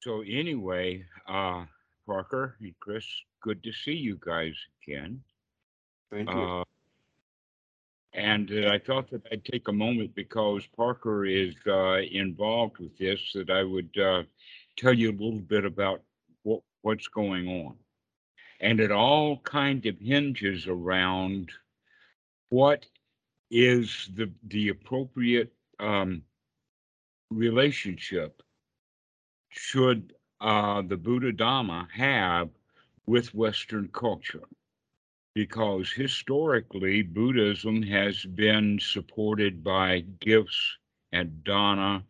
So anyway, uh, Parker and Chris, good to see you guys again. Thank you. Uh, and uh, I thought that I'd take a moment because Parker is uh, involved with this, that I would uh, tell you a little bit about what, what's going on. And it all kind of hinges around what is the, the appropriate um, relationship should uh, the Buddha Dhamma have with Western culture? Because historically, Buddhism has been supported by gifts and dana,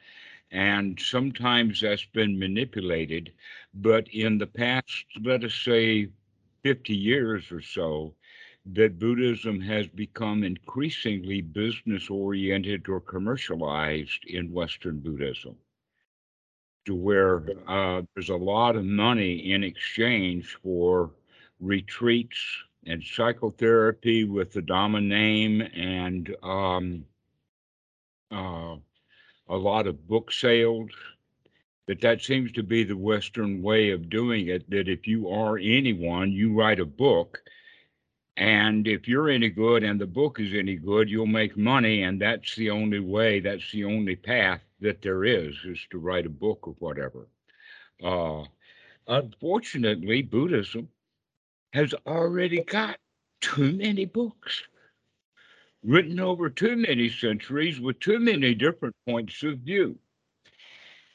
and sometimes that's been manipulated. But in the past, let us say 50 years or so, that Buddhism has become increasingly business oriented or commercialized in Western Buddhism to where uh, there's a lot of money in exchange for retreats and psychotherapy with the Dhamma name and um, uh, a lot of book sales. That that seems to be the Western way of doing it. That if you are anyone, you write a book, and if you're any good and the book is any good, you'll make money, and that's the only way. That's the only path that there is is to write a book or whatever. Uh, unfortunately, Buddhism has already got too many books written over too many centuries with too many different points of view.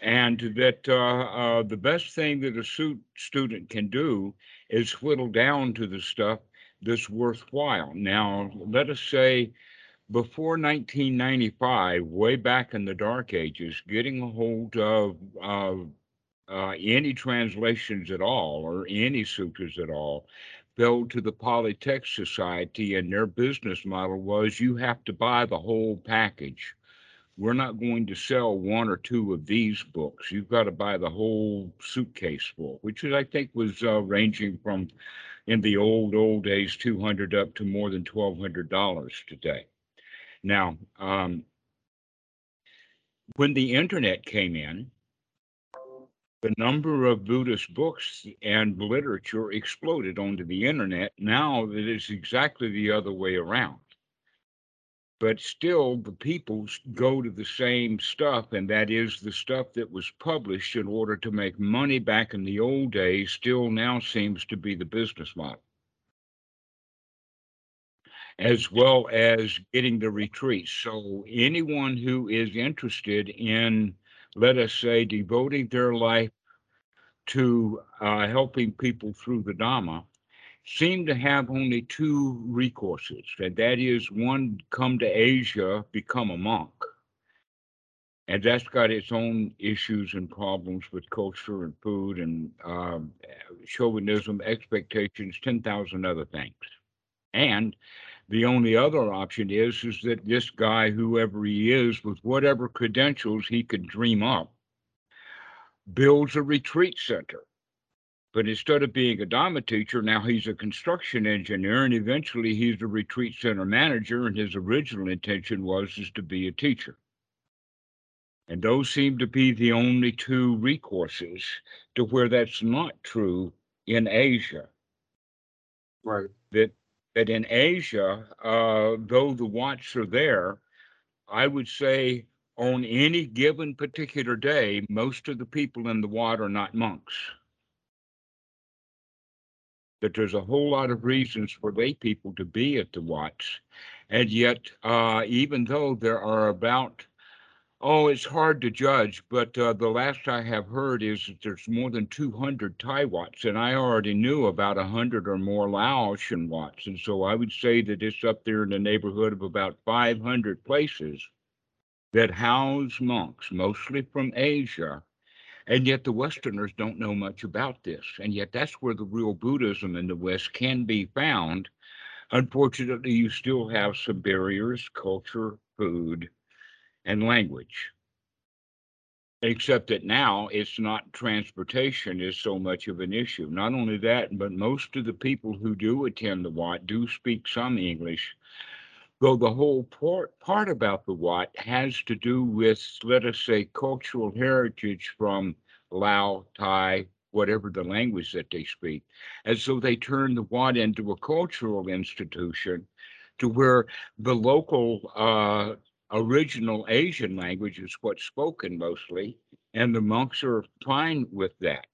And that uh, uh, the best thing that a student can do is whittle down to the stuff that's worthwhile. Now, let us say before 1995, way back in the dark ages, getting a hold of uh, uh, any translations at all or any sutras at all fell to the Pali Text Society, and their business model was you have to buy the whole package. We're not going to sell one or two of these books. You've got to buy the whole suitcase full, which I think was uh, ranging from in the old old days 200 up to more than $1,200 today. Now, um, when the internet came in, the number of Buddhist books and literature exploded onto the internet. Now it is exactly the other way around. But still, the people go to the same stuff, and that is the stuff that was published in order to make money back in the old days, still now seems to be the business model as well as getting the retreats. So anyone who is interested in, let us say, devoting their life to uh, helping people through the Dhamma, seem to have only two recourses, and that is one, come to Asia, become a monk. And that's got its own issues and problems with culture and food and um, chauvinism, expectations, 10,000 other things. And the only other option is is that this guy, whoever he is, with whatever credentials he could dream up, builds a retreat center. But instead of being a Dharma teacher, now he's a construction engineer, and eventually he's a retreat center manager. And his original intention was is to be a teacher. And those seem to be the only two recourses to where that's not true in Asia. Right. That that in Asia, uh, though the Wats are there, I would say on any given particular day, most of the people in the Wat are not monks. That there's a whole lot of reasons for lay people to be at the Wats. And yet, uh, even though there are about Oh, it's hard to judge, but uh, the last I have heard is that there's more than 200 Thai Wats, and I already knew about 100 or more Laotian Wats. And so I would say that it's up there in the neighborhood of about 500 places that house monks, mostly from Asia. And yet the Westerners don't know much about this. And yet that's where the real Buddhism in the West can be found. Unfortunately, you still have some barriers culture, food, and language. Except that now it's not transportation is so much of an issue. Not only that, but most of the people who do attend the Wat do speak some English. Though the whole part, part about the Wat has to do with, let us say, cultural heritage from Lao, Thai, whatever the language that they speak. And so they turn the Wat into a cultural institution to where the local uh, original Asian language is what's spoken mostly, and the monks are fine with that.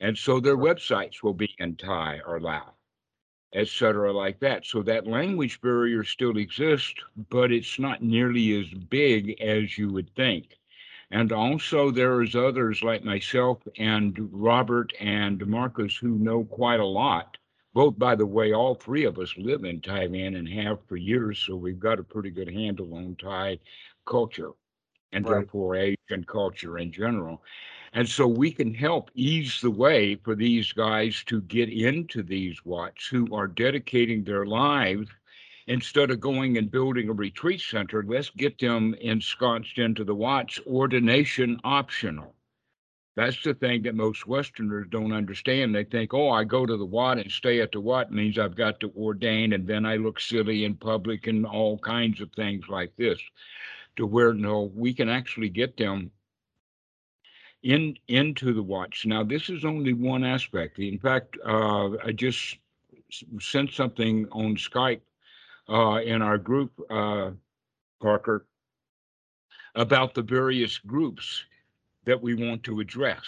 And so their websites will be in Thai or Lao, et cetera, like that. So that language barrier still exists, but it's not nearly as big as you would think. And also, there's others like myself and Robert and Marcus who know quite a lot. Both, by the way, all three of us live in Taiwan and have for years, so we've got a pretty good handle on Thai culture and Right. therefore Asian culture in general. And so we can help ease the way for these guys to get into these Wats who are dedicating their lives instead of going and building a retreat center, let's get them ensconced into the Wats ordination optional. That's the thing that most Westerners don't understand. They think, oh, I go to the Wat and stay at the Wat means I've got to ordain and then I look silly in public and all kinds of things like this. To where no, we can actually get them in into the watch. Now, this is only one aspect. In fact, uh, I just sent something on Skype uh, in our group, uh, Parker, about the various groups that we want to address.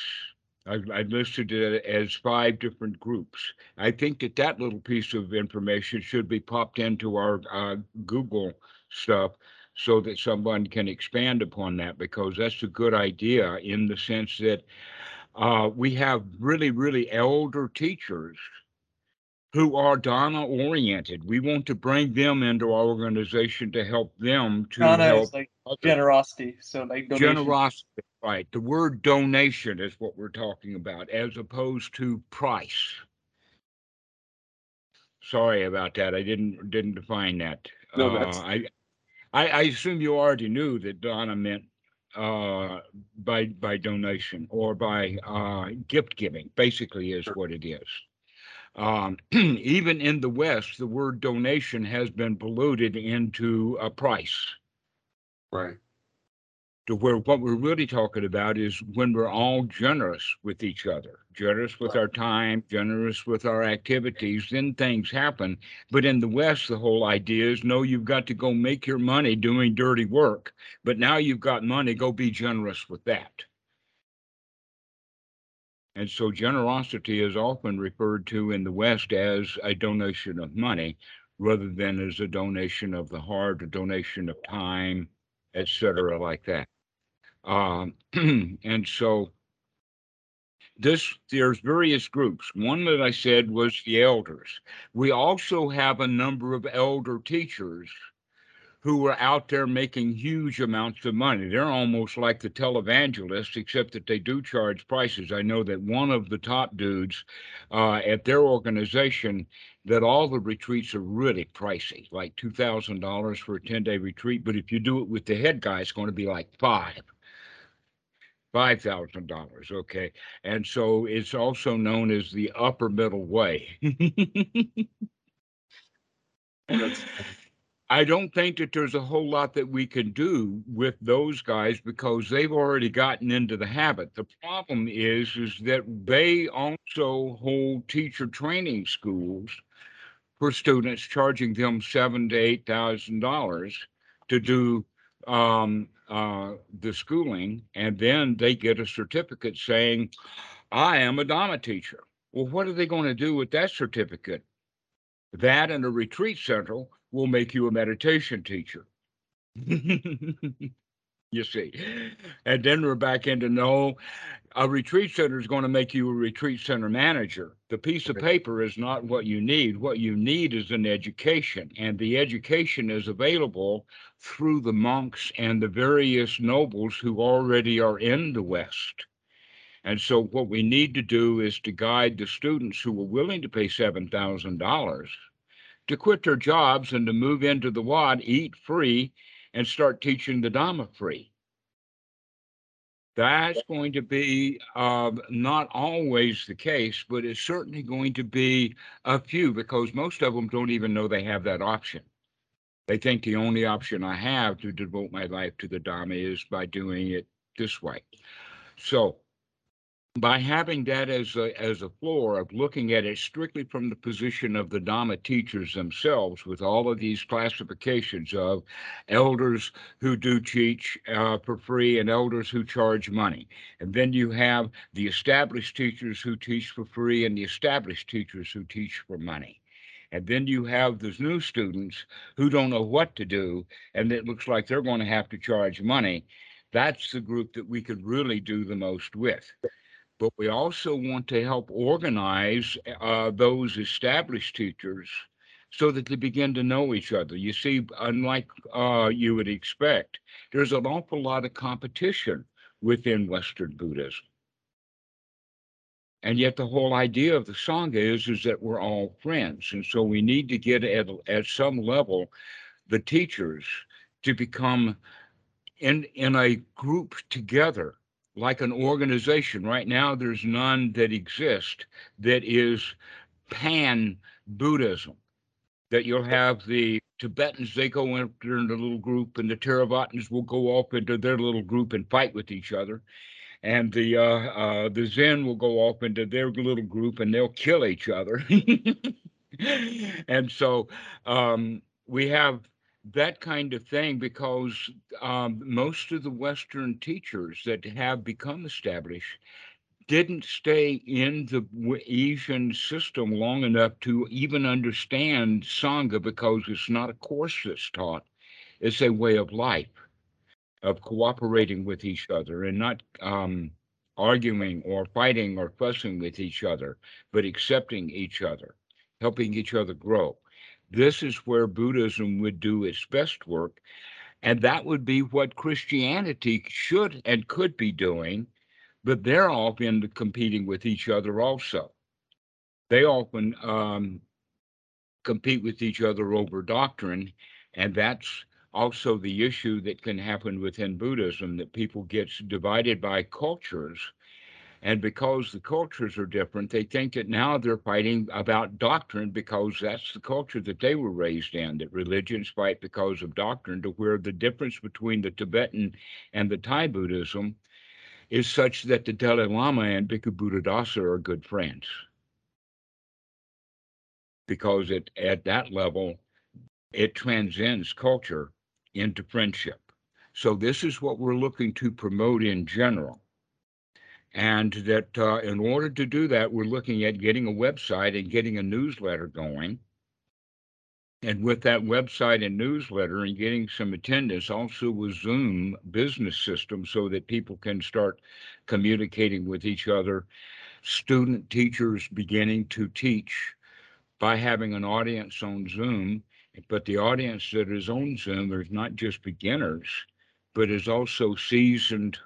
I, I listed it as five different groups. I think that that little piece of information should be popped into our uh, Google stuff so that someone can expand upon that because that's a good idea in the sense that uh, we have really, really elder teachers who are Dana oriented. We want to bring them into our organization to help them to Dana help is like generosity. So like donation. Generosity, right. The word donation is what we're talking about as opposed to price. Sorry about that. I didn't didn't define that. No, Uh, that's- I, I I assume you already knew that Dana meant uh by by donation or by uh gift giving basically is Sure. what it is. Um, even in the West, the word donation has been polluted into a price Right. To where what we're really talking about is when we're all generous with each other, generous with Right. our time, generous with our activities, then things happen. But in the West, the whole idea is no, you've got to go make your money doing dirty work. But now you've got money, go be generous with that. And so generosity is often referred to in the West as a donation of money rather than as a donation of the heart, a donation of time, et cetera, like that. Um, and so this there's various groups. One that I said was the elders. We also have a number of elder teachers who are out there making huge amounts of money. They're almost like the televangelists, except that they do charge prices. I know that one of the top dudes uh, at their organization that all the retreats are really pricey, like two thousand dollars for a ten day retreat. But if you do it with the head guy, it's going to be like five. Five thousand dollars, okay, and so it's also known as the upper middle way. I don't think that there's a whole lot that we can do with those guys because they've already gotten into the habit. The problem is, is that they also hold teacher training schools for students, charging them seven to eight thousand dollars to do um, uh, the schooling, and then they get a certificate saying, "I am a Dharma teacher." Well, what are they going to do with that certificate? That and a retreat center will make you a meditation teacher. you see. And then we're back into no, a retreat center is going to make you a retreat center manager. The piece of paper is not what you need. What you need is an education, and the education is available through the monks and the various nobles who already are in the West. And so, what we need to do is to guide the students who are willing to pay $7,000 to quit their jobs and to move into the Wat, eat free, and start teaching the Dhamma free. That's going to be um, not always the case, but it's certainly going to be a few because most of them don't even know they have that option. They think the only option I have to devote my life to the Dhamma is by doing it this way. So, by having that as a, as a floor of looking at it strictly from the position of the Dharma teachers themselves, with all of these classifications of elders who do teach uh, for free and elders who charge money. And then you have the established teachers who teach for free and the established teachers who teach for money. And then you have those new students who don't know what to do, and it looks like they're going to have to charge money. That's the group that we could really do the most with but we also want to help organize uh, those established teachers so that they begin to know each other. You see, unlike uh, you would expect, there's an awful lot of competition within Western Buddhism. And yet the whole idea of the Sangha is, is that we're all friends. And so we need to get at, at some level the teachers to become in, in a group together like an organization. Right now, there's none that exist that is pan Buddhism. That you'll have the Tibetans, they go into a little group, and the Theravadins will go off into their little group and fight with each other. And the uh, uh, the Zen will go off into their little group and they'll kill each other. and so um, we have that kind of thing because um, most of the Western teachers that have become established didn't stay in the Asian system long enough to even understand Sangha because it's not a course that's taught, it's a way of life of cooperating with each other and not um, arguing or fighting or fussing with each other, but accepting each other, helping each other grow. This is where Buddhism would do its best work. And that would be what Christianity should and could be doing, but they're often competing with each other also. They often um, compete with each other over doctrine, and that's also the issue that can happen within Buddhism that people get divided by cultures and because the cultures are different, they think that now they're fighting about doctrine because that's the culture that they were raised in, that religions fight because of doctrine, to where the difference between the Tibetan and the Thai Buddhism is such that the Dalai Lama and Bhikkhu Buddhadasa are good friends. Because it, at that level, it transcends culture into friendship. So, this is what we're looking to promote in general and that uh, in order to do that, we're looking at getting a website and getting a newsletter going. And with that website and newsletter and getting some attendance, also with Zoom business system so that people can start communicating with each other. Student teachers beginning to teach by having an audience on Zoom, but the audience that is on Zoom is not just beginners, but is also seasoned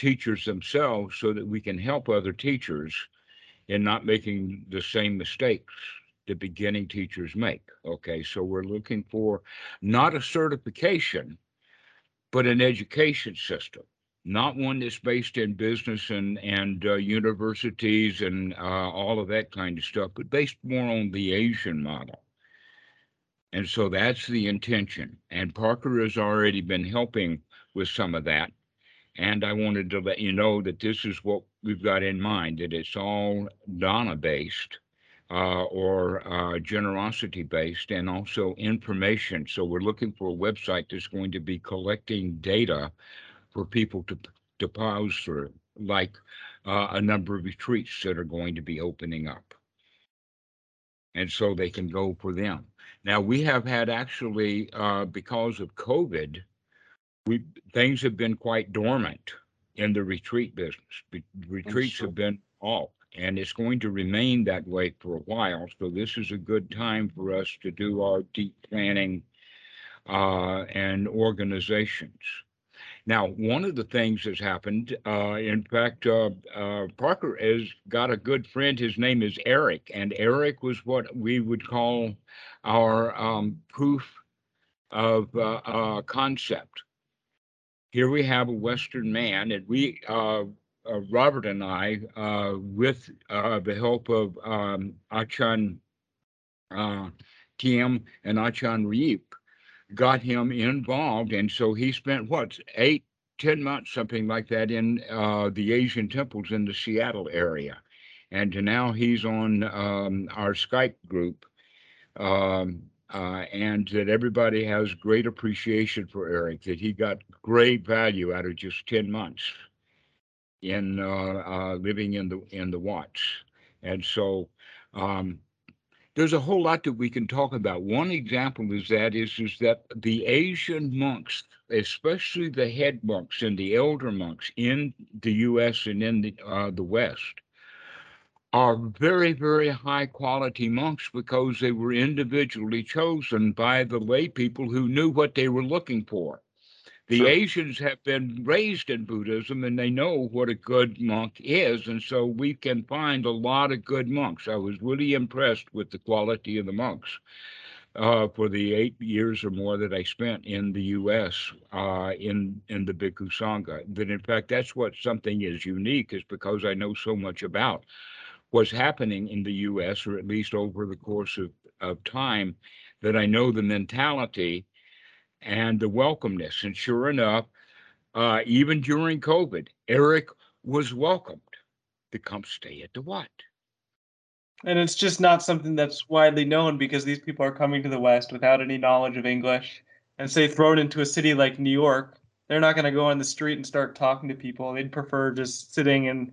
teachers themselves so that we can help other teachers in not making the same mistakes the beginning teachers make. Okay, so we're looking for not a certification, but an education system, not one that's based in business and and uh, universities and uh, all of that kind of stuff, but based more on the Asian model. And so that's the intention. And Parker has already been helping with some of that. And I wanted to let you know that this is what we've got in mind, that it's all Dana based uh, or uh, generosity based and also information. So we're looking for a website that's going to be collecting data for people to, to pause through, like uh, a number of retreats that are going to be opening up. And so they can go for them. Now, we have had actually, uh, because of COVID, we things have been quite dormant in the retreat business. Retreats have been off, and it's going to remain that way for a while. So this is a good time for us to do our deep planning uh, and organizations. Now, one of the things that's happened, uh, in fact, uh, uh, Parker has got a good friend. His name is Eric, and Eric was what we would call our um, proof of uh, uh, concept here we have a Western man, and we, uh, uh, Robert and I, uh, with uh, the help of um, Achan uh, Tiem and Achan Reep, got him involved. And so he spent what, eight, ten months, something like that, in uh, the Asian temples in the Seattle area, and now he's on um, our Skype group, um, uh, and that everybody has great appreciation for Eric. That he got great value out of just ten months in uh, uh, living in the in the Wats, and so. Um, there's a whole lot that we can talk about. One example is that is is that the Asian monks, especially the head monks and the elder monks in the U.S. and in the uh, the West, are very very high quality monks because they were individually chosen by the lay people who knew what they were looking for. The Sure. Asians have been raised in Buddhism and they know what a good monk is. And so we can find a lot of good monks. I was really impressed with the quality of the monks uh, for the eight years or more that I spent in the U.S. Uh, in in the Bhikkhu Sangha. That in fact, that's what something is unique is because I know so much about what's happening in the U.S. or at least over the course of, of time that I know the mentality and the welcomeness. And sure enough, uh, even during COVID, Eric was welcomed to come stay at the Wat. And it's just not something that's widely known because these people are coming to the West without any knowledge of English. And say thrown into a city like New York, they're not going to go on the street and start talking to people. They'd prefer just sitting in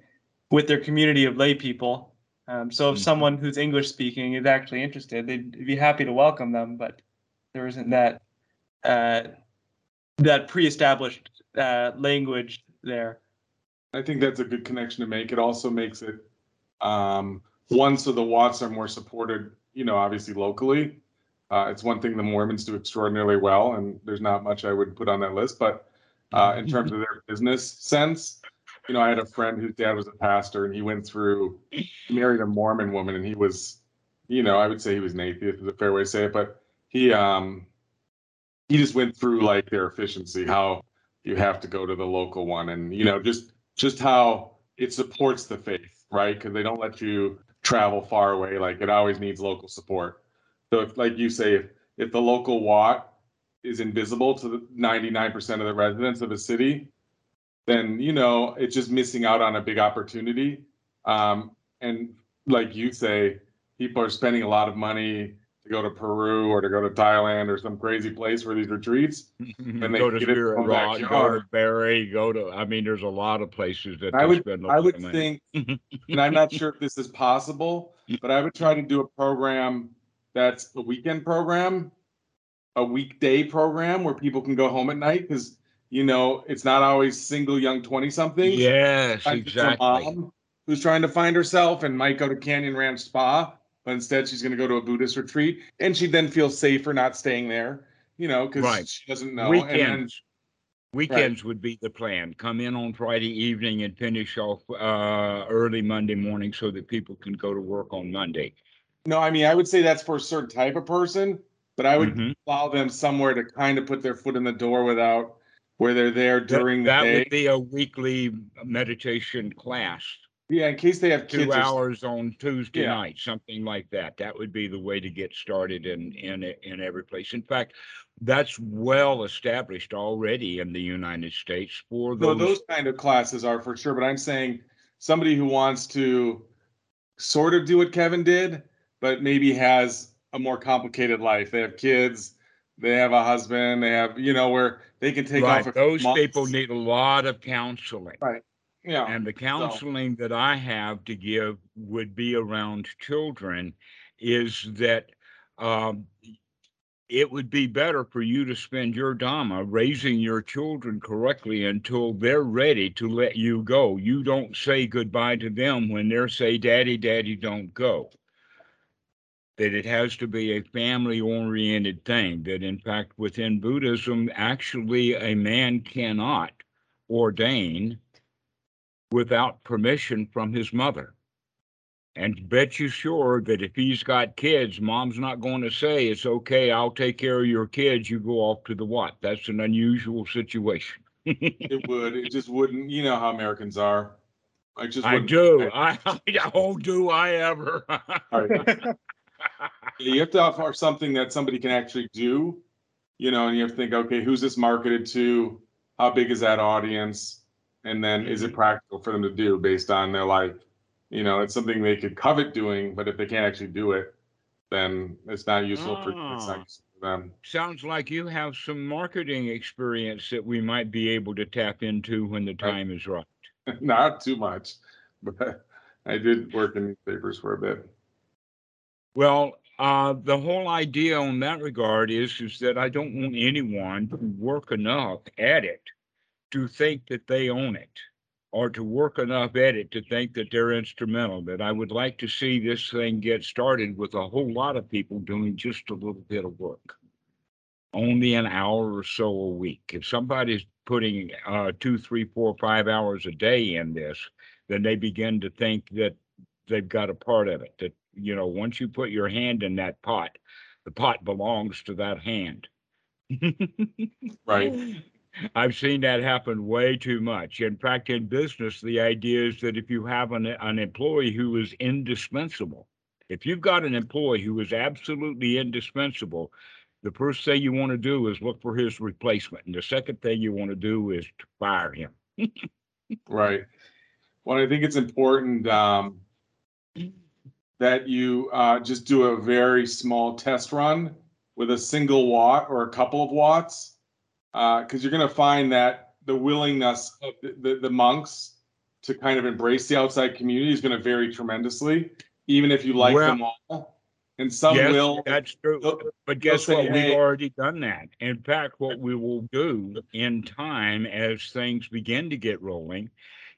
with their community of lay people. Um, so if Mhm. someone who's English speaking is actually interested, they'd be happy to welcome them. But there isn't that uh, that pre-established uh, language there. I think that's a good connection to make. It also makes it, um, one, so the Wats are more supported, you know, obviously locally. Uh, it's one thing the Mormons do extraordinarily well, and there's not much I would put on that list, but, uh, in terms of their business sense, you know, I had a friend whose dad was a pastor and he went through, he married a Mormon woman and he was, you know, I would say he was an atheist is a fair way to say it, but he, um, he just went through like their efficiency, how you have to go to the local one and, you know, just, just how it supports the faith, right? Because they don't let you travel far away. Like it always needs local support. So if, like you say, if, if the local Wat is invisible to the ninety-nine percent of the residents of a city, then, you know, it's just missing out on a big opportunity. Um, and like you say, people are spending a lot of money to go to Peru or to go to Thailand or some crazy place for these retreats. And they go to Spirit Rock, go to. Barre, go to, I mean, there's a lot of places that I would, I would think, and I'm not sure if this is possible, but I would try to do a program that's a weekend program, a weekday program where people can go home at night, because, you know, it's not always single young twenty somethings. Yes, exactly. Mom Who's trying to find herself and might go to Canyon Ranch Spa, but instead she's gonna go to a Buddhist retreat, and she then feels safer not staying there, you know, because Right. she doesn't know. and then- Weekends. Weekends would be the plan. Come in on Friday evening and finish off uh early Monday morning so that people can go to work on Monday. No, I mean, I would say that's for a certain type of person, but I would Mhm. allow them somewhere to kind of put their foot in the door without where they're there That- during the That would be a weekly meditation class, Yeah, in case they have two or hours on Tuesday Yeah. night, something like that. That would be the way to get started in in in every place. In fact, that's well established already in the United States for those those kind of classes are for sure, but I'm saying somebody who wants to sort of do what Kevin did, but maybe has a more complicated life. They have kids, they have a husband, they have, you know, where they can take Right, off. those people need a lot of counseling. Right. Yeah, And the counseling that I have to give would be around children is that um, it would be better for you to spend your Dhamma raising your children correctly until they're ready to let you go. You don't say goodbye to them when they're say, Daddy, Daddy, don't go. That it has to be a family oriented thing, that in fact, within Buddhism, actually a man cannot ordain without permission from his mother. And bet you sure that if he's got kids, mom's not going to say, it's okay, I'll take care of your kids, you go off to the Wat? That's an unusual situation. it would. It just wouldn't, you know how Americans are. I just I do. I, oh, do I ever? All right. You have to offer something that somebody can actually do, you know, and you have to think, okay, who's this marketed to? how big is that audience? And then is it mm-hmm. practical for them to do based on their life? You know, it's something they could covet doing, but if they can't actually do it, then it's not useful for, it's not ah. useful for them. Sounds like you have some marketing experience that we might be able to tap into when the uh, time is right. Not too much, but I did work in newspapers for a bit. Well, uh, the whole idea on that regard is, is that I don't want anyone to work enough at it to think that they own it or to work enough at it to think that they're instrumental. That I would like to see this thing get started with a whole lot of people doing just a little bit of work. Only an hour or so a week. If somebody's putting uh, two, three, four, five hours a day in this, then they begin to think that they've got a part of it. That, you know, once you put your hand in that pot, the pot belongs to that hand. Right. I've seen that happen way too much. In fact, in business, the idea is that if you have an, an employee who is indispensable, if you've got an employee who is absolutely indispensable, the first thing you want to do is look for his replacement. And the second thing you want to do is to fire him. Right. Well, I think it's important um, that you uh, just do a very small test run with a single Wat or a couple of Wats, because you're going to find that the willingness of the, the, the monks to kind of embrace the outside community is going to vary tremendously, even if you like Well- them all. And some Yes, will. That's true. they'll- But guess say, what? We've already done that. In fact, what we will do in time as things begin to get rolling,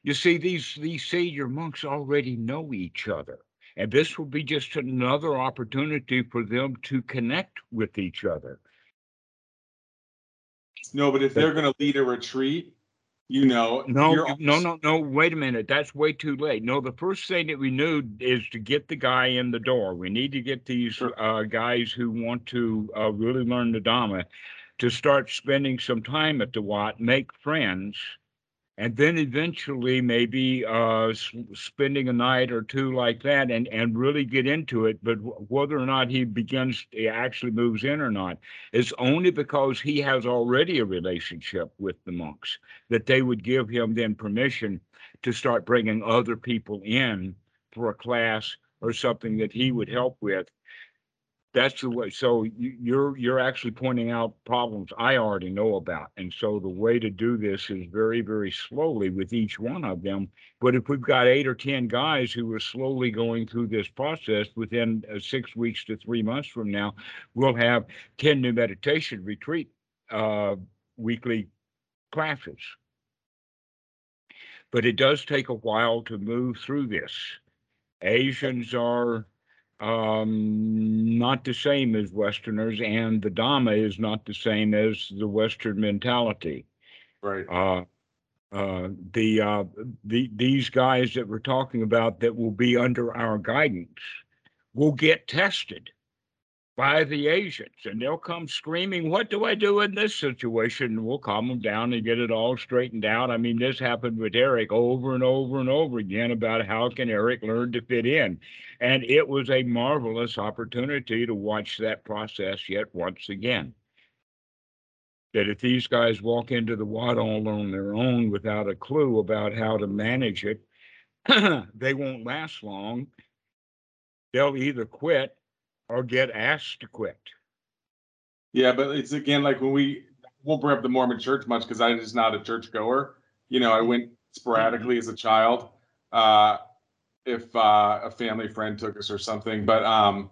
you see, these these senior monks already know each other. And this will be just another opportunity for them to connect with each other. No, but if they're going to lead a retreat, you know, No, no, no, no, wait a minute. That's way too late. No, the first thing that we knew is to get the guy in the door. We need to get these uh, guys who want to uh, really learn the Dhamma to start spending some time at the Wat, make friends, and then eventually maybe uh, spending a night or two like that and, and really get into it. But wh- whether or not he begins, he actually moves in or not, is only because he has already a relationship with the monks that they would give him then permission to start bringing other people in for a class or something that he would help with. That's the way. So you, you're you're actually pointing out problems I already know about, and so the way to do this is very very slowly with each one of them. But if we've got eight or ten guys who are slowly going through this process, within uh, six weeks to three months from now, we'll have ten new meditation retreat uh, weekly classes. But it does take a while to move through this. Asians are um, not the same as Westerners, and the Dhamma is not the same as the Western mentality. right. Uh, uh, the, uh, the, these guys that we're talking about that will be under our guidance will get tested by the Asians and they'll come screaming, What do I do in this situation? And we'll calm them down and get it all straightened out. I mean, this happened with Eric over and over and over again about how can Eric learn to fit in. And it was a marvelous opportunity to watch that process yet once again that if these guys walk into the water all on their own without a clue about how to manage it, they won't last long. They'll either quit or get asked to quit. Yeah, but it's again like when we won't bring up the Mormon church much because I'm just not a church goer. You know, I went sporadically as a child. Uh, if uh, a family friend took us or something, but um,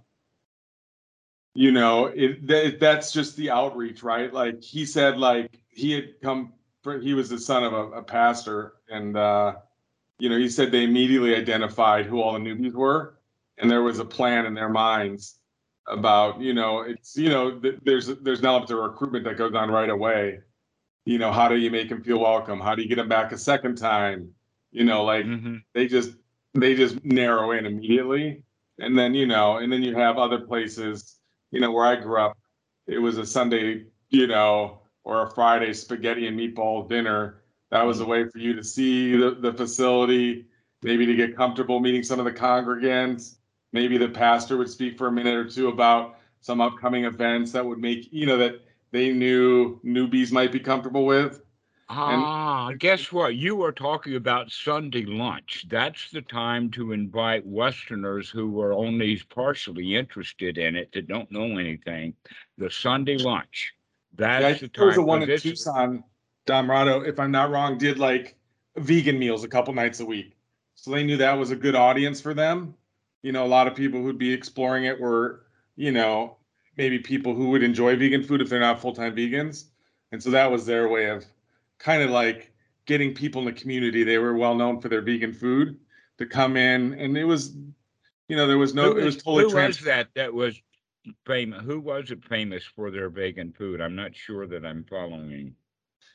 you know, it that, that's just the outreach, right? Like he said, like he had come. For, he was the son of a, a pastor, and uh, you know, he said they immediately identified who all the newbies were, and there was a plan in their minds about you know it's you know th- there's there's an element of recruitment that goes on right away. You know how do you make them feel welcome? How do you get them back a second time? You know like Mhm. they just they just narrow in immediately. And then you know and then you have other places you know where i grew up it was a sunday you know or a friday spaghetti and meatball dinner. That was a way for you to see the, the facility maybe to get comfortable meeting some of the congregants maybe the pastor would speak for a minute or two about some upcoming events that would make you know that they knew newbies might be comfortable with Ah, guess what? You were talking about Sunday lunch. That's the time to invite Westerners who are only partially interested in it, that don't know anything. The Sunday lunch. Yeah, That's the think there was time. a one in Tucson, Dhammarato, if I'm not wrong, did like vegan meals a couple nights a week. So they knew that was a good audience for them. You know, a lot of people who'd be exploring it were, you know, maybe people who would enjoy vegan food if they're not full-time vegans. And so that was their way of kind of like getting people in the community. They were well known for their vegan food to come in and it was, you know, there was no, Who it was totally Who was that that was famous? Who was it famous for their vegan food? I'm not sure that I'm following.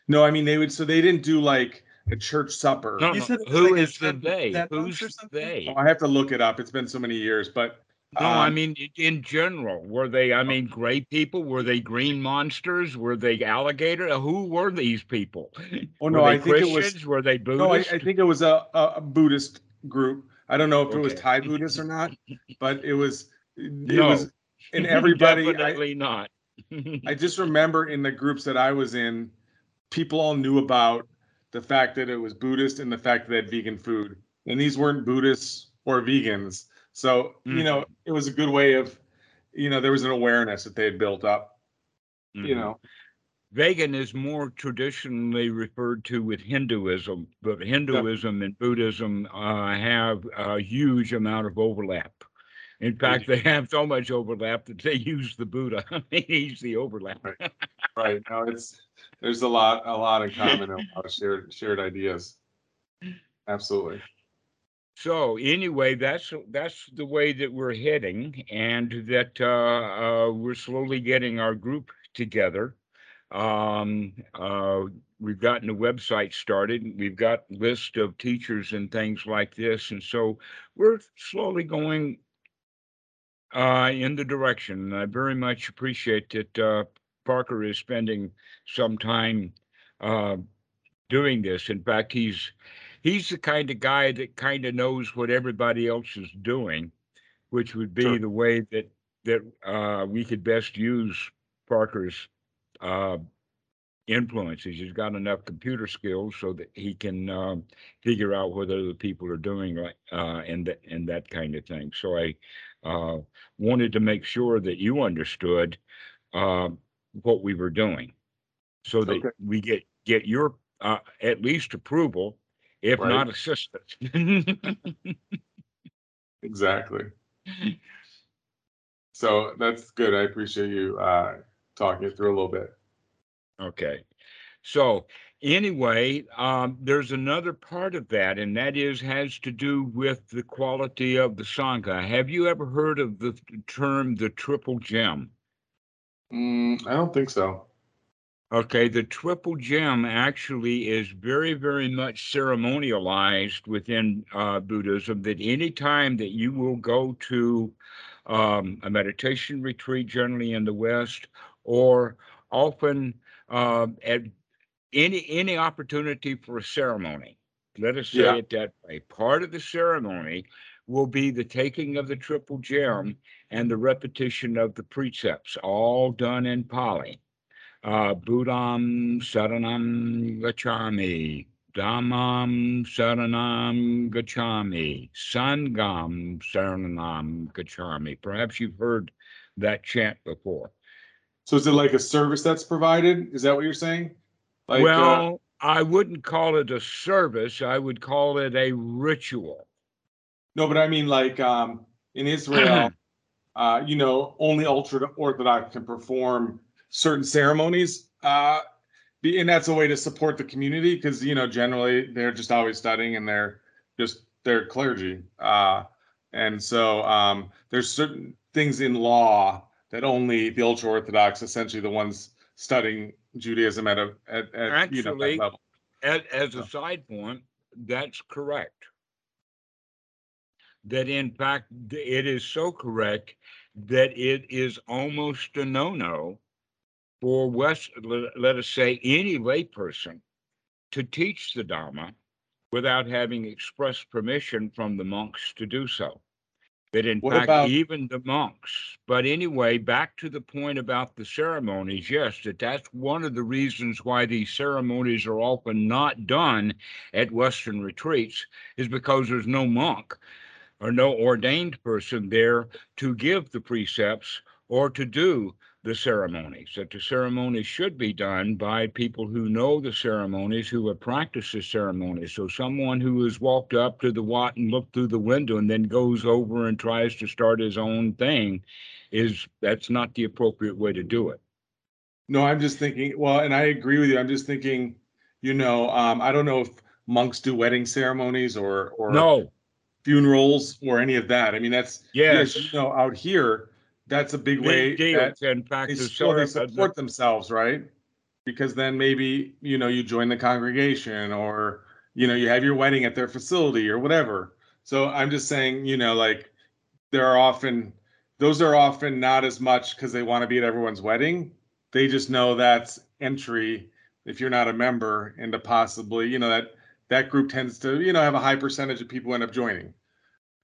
No, I mean, they would, so they didn't do like a church supper. No, no, said who like is the Zen- they? Who's monks or they? Oh, I have to look it up. It's been so many years, but No, I um, mean, in general, were they, I mean, gray people? Were they green monsters? Were they alligator? Who were these people? Oh, Were no, I they think it was- Were they Buddhist? no, I, I think it was a, a a Buddhist group. I don't know if it was Thai Buddhist or not, but it was, it No. was, and everybody, I, Definitely not. I just remember in the groups that I was in, people all knew about the fact that it was Buddhist and the fact that they had vegan food. And these weren't Buddhists or vegans. So, you know, it was a good way of, you know, there was an awareness that they had built up, you Mhm. know. Vegan is more traditionally referred to with Hinduism, but Hinduism and Buddhism uh, have a huge amount of overlap. In fact, they have so much overlap that they use the Buddha. He's the overlap. Right. Right. No, it's there's a lot a lot in common a lot of shared shared ideas. Absolutely. So anyway, that's that's the way that we're heading, and that uh, uh, we're slowly getting our group together. Um, uh, we've gotten the website started. We've got list of teachers and things like this, and so we're slowly going uh, in the direction. I very much appreciate that uh, Parker is spending some time uh, doing this. In fact, he's he's the kind of guy that kind of knows what everybody else is doing, which would be Sure. the way that that uh, we could best use Parker's uh, influences. He's got enough computer skills so that he can um, figure out what other people are doing, like uh, and that and that kind of thing. So I uh, wanted to make sure that you understood uh, what we were doing, so that Okay. we get get your uh, at least approval, if Right. not assistance. Exactly. So that's good. I appreciate you uh talking it through a little bit. Okay. So anyway, um, there's another part of that, and that is has to do with the quality of the Sangha. Have you ever heard of the term the triple gem? Mm, I don't think so. Okay, the triple gem actually is very, very much ceremonialized within uh, Buddhism. That any time that you will go to um, a meditation retreat, generally in the West, or often uh, at any any opportunity for a ceremony, let us say Yeah. it that way. Part of the ceremony will be the taking of the triple gem and the repetition of the precepts, all done in Pali uh, Buddham Saranam Gacchami, Dhammam Saranam Gacchami, Sangham Saranam Gacchami. Perhaps you've heard that chant before. So is it like a service that's provided? Is that what you're saying? Like uh, well, I wouldn't call it a service. I would call it a ritual. No, but I mean like um in Israel, uh, you know, only ultra orthodox can perform certain ceremonies. Uh and that's a way to support the community because you know generally they're just always studying and they're just they're clergy uh and so um there's certain things in law that only the ultra orthodox essentially the ones studying judaism at a at, at you know Actually, that level As, as a side point, that's correct. That in fact, it is so correct that it is almost a no-no for West, let, us say, any layperson to teach the Dhamma without having express permission from the monks to do so. That in What fact, about- even the monks, but anyway, back to the point about the ceremonies, yes, that that's one of the reasons why these ceremonies are often not done at Western retreats is because there's no monk or no ordained person there to give the precepts or to do the ceremonies. That the ceremonies should be done by people who know the ceremonies, who have practiced the ceremonies. So someone who has walked up to the Wat and looked through the window and then goes over and tries to start his own thing is that's not the appropriate way to do it. No, I'm just thinking, well, and I agree with you. I'm just thinking, you know, um, I don't know if monks do wedding ceremonies or, or No, funerals or any of that. I mean, that's, yes, you know, out here, that's a big way that fact, they the still they support themselves, right? Because then maybe, you know, you join the congregation or, you know, you have your wedding at their facility or whatever. So I'm just saying, you know, like there are often, those are often not as much because they want to be at everyone's wedding. They just know that's entry if you're not a member into possibly, you know, that that group tends to, you know, have a high percentage of people end up joining.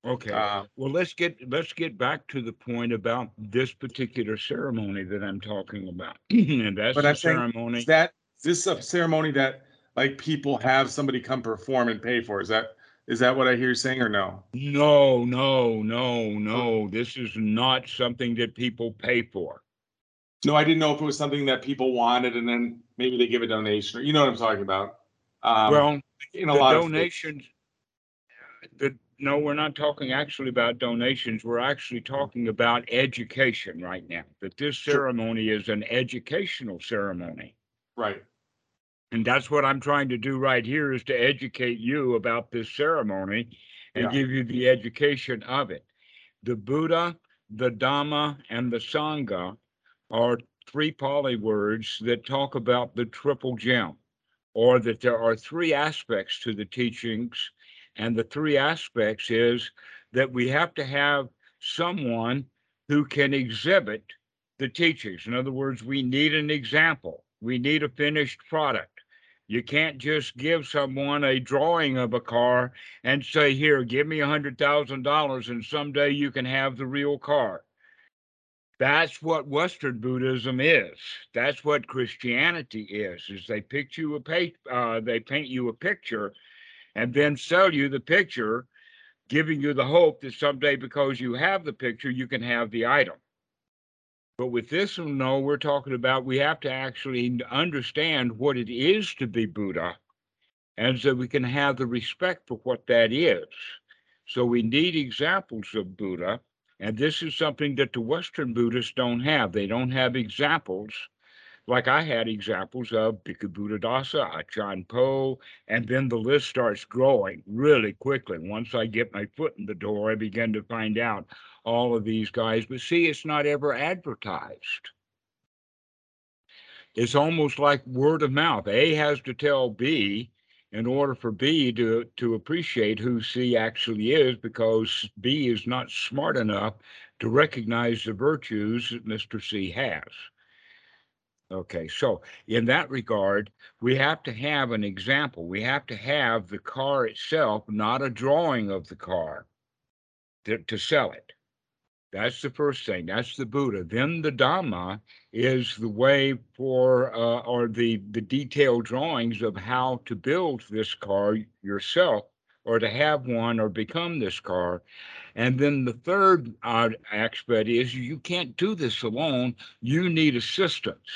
Okay. Uh, Well, let's get, let's get back to the point about this particular ceremony that I'm talking about. And that's But the I'm saying, ceremony. Is that, is this a ceremony that like people have somebody come perform and pay for? Is that, is that what I hear you saying or no? No, no, no, no. This is not something that people pay for. No, I didn't know if it was something that people wanted and then maybe they give a donation or, you know what I'm talking about? Um, Well, in a the lot of. donations, no, we're not talking actually about donations. We're actually talking about education right now. That this Sure. ceremony is an educational ceremony. Right, And that's what I'm trying to do right here is to educate you about this ceremony and Yeah. give you the education of it. The Buddha, the Dhamma, and the Sangha are three Pali words that talk about the triple gem, or that there are three aspects to the teachings. And the three aspects is that we have to have someone who can exhibit the teachings. In other words, we need an example. We need a finished product. You can't just give someone a drawing of a car and say, here, give me a hundred thousand dollars and someday you can have the real car. That's what Western Buddhism is. That's what Christianity is, is they pick you a pa- uh, they paint you a picture and then sell you the picture, giving you the hope that someday because you have the picture, you can have the item. But with this one, no, we're talking about we have to actually understand what it is to be Buddha, and so we can have the respect for what that is. So we need examples of Buddha, and this is something that the Western Buddhists don't have. They don't have examples like I had examples of Bhikkhu Buddhadasa, Achan Po, and then the list starts growing really quickly. Once I get my foot in the door, I begin to find out all of these guys. But see, it's not ever advertised. It's almost like word of mouth. A has to tell B in order for B to, to appreciate who C actually is, because B is not smart enough to recognize the virtues that Mr. C has. Okay, so in that regard, we have to have an example. We have to have the car itself, not a drawing of the car to, to sell it. That's the first thing. That's the Buddha. Then the Dhamma is the way for, uh, or the, the detailed drawings of how to build this car yourself or to have one or become this car. And then the third uh, aspect is you can't do this alone. You need assistance.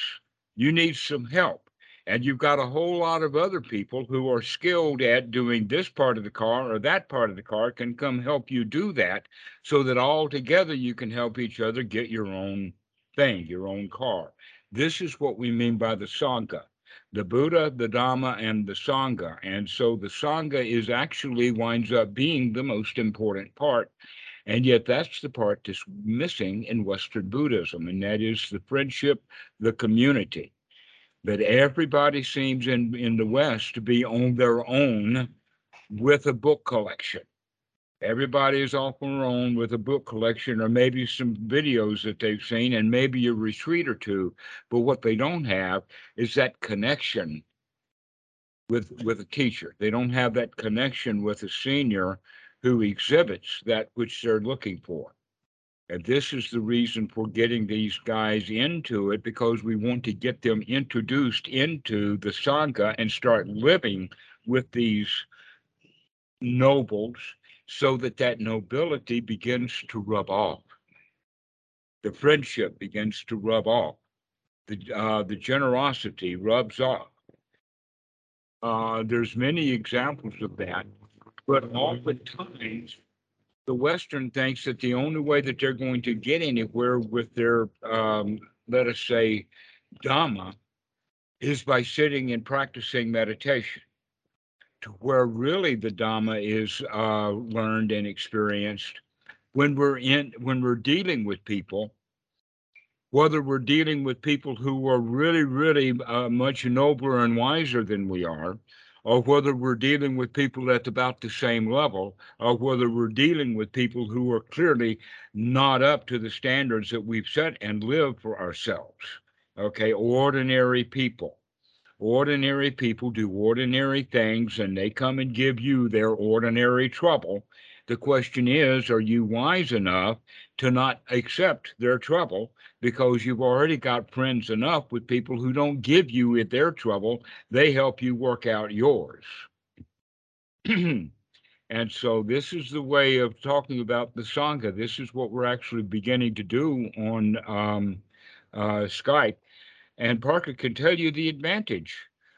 You need some help. And you've got a whole lot of other people who are skilled at doing this part of the car or that part of the car can come help you do that so that all together you can help each other get your own thing, your own car. This is what we mean by the Sangha the Buddha, the Dhamma, and the Sangha. And so the Sangha is actually winds up being the most important part. And yet that's the part that's missing in Western Buddhism, and that is the friendship, the community. That everybody seems in, in the West to be on their own with a book collection. Everybody is off on their own with a book collection or maybe some videos that they've seen and maybe a retreat or two. But what they don't have is that connection with with a teacher. They don't have that connection with a senior who exhibits that which they're looking for. And this is the reason for getting these guys into it because we want to get them introduced into the Sangha and start living with these nobles so that that nobility begins to rub off. The friendship begins to rub off. The, uh, the generosity rubs off. Uh, there's many examples of that, but oftentimes the Western thinks that the only way that they're going to get anywhere with their, um, let us say, Dhamma is by sitting and practicing meditation. To where really the Dhamma is uh, learned and experienced when we're in when we're dealing with people, whether we're dealing with people who are really, really uh, much nobler and wiser than we are, or whether we're dealing with people at about the same level, or whether we're dealing with people who are clearly not up to the standards that we've set and live for ourselves. Okay, ordinary people. Ordinary people do ordinary things and they come and give you their ordinary trouble. The question is, are you wise enough to not accept their trouble because you've already got friends enough with people who don't give you their trouble, they help you work out yours. and so this is the way of talking about the Sangha. This is what we're actually beginning to do on um, uh, Skype. And Parker can tell you the advantage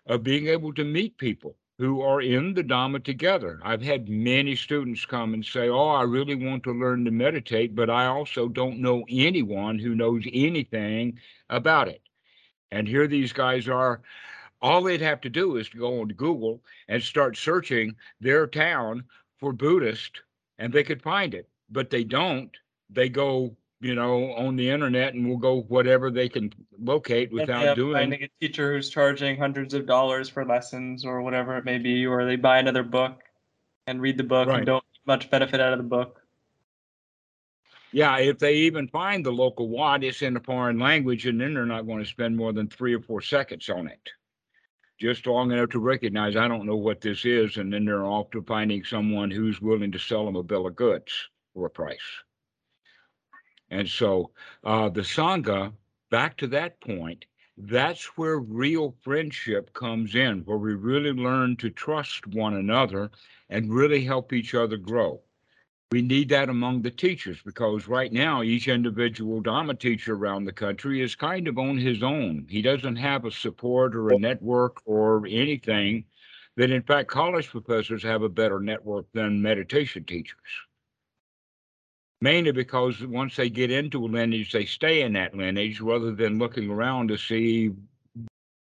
of being able to meet people who are in the Dhamma together. I've had many students come and say, Oh, I really want to learn to meditate, but I also don't know anyone who knows anything about it. And here these guys are. All they'd have to do is to go on Google and start searching their town for Buddhist, and they could find it. But they don't. They go you know, on the internet and will go whatever they can locate without doing. Finding a teacher who's charging hundreds of dollars for lessons or whatever it may be, or they buy another book and read the book Right. and don't get much benefit out of the book. Yeah, if they even find the local Wat, it's in a foreign language, and then they're not going to spend more than three or four seconds on it. Just long enough to recognize I don't know what this is, and then they're off to finding someone who's willing to sell them a bill of goods for a price. And so uh, the Sangha, back to that point, that's where real friendship comes in, where we really learn to trust one another and really help each other grow. We need that among the teachers because right now, each individual Dharma teacher around the country is kind of on his own. He doesn't have a support or a network or anything that, in fact, college professors have a better network than meditation teachers mainly because once they get into a lineage, they stay in that lineage rather than looking around to see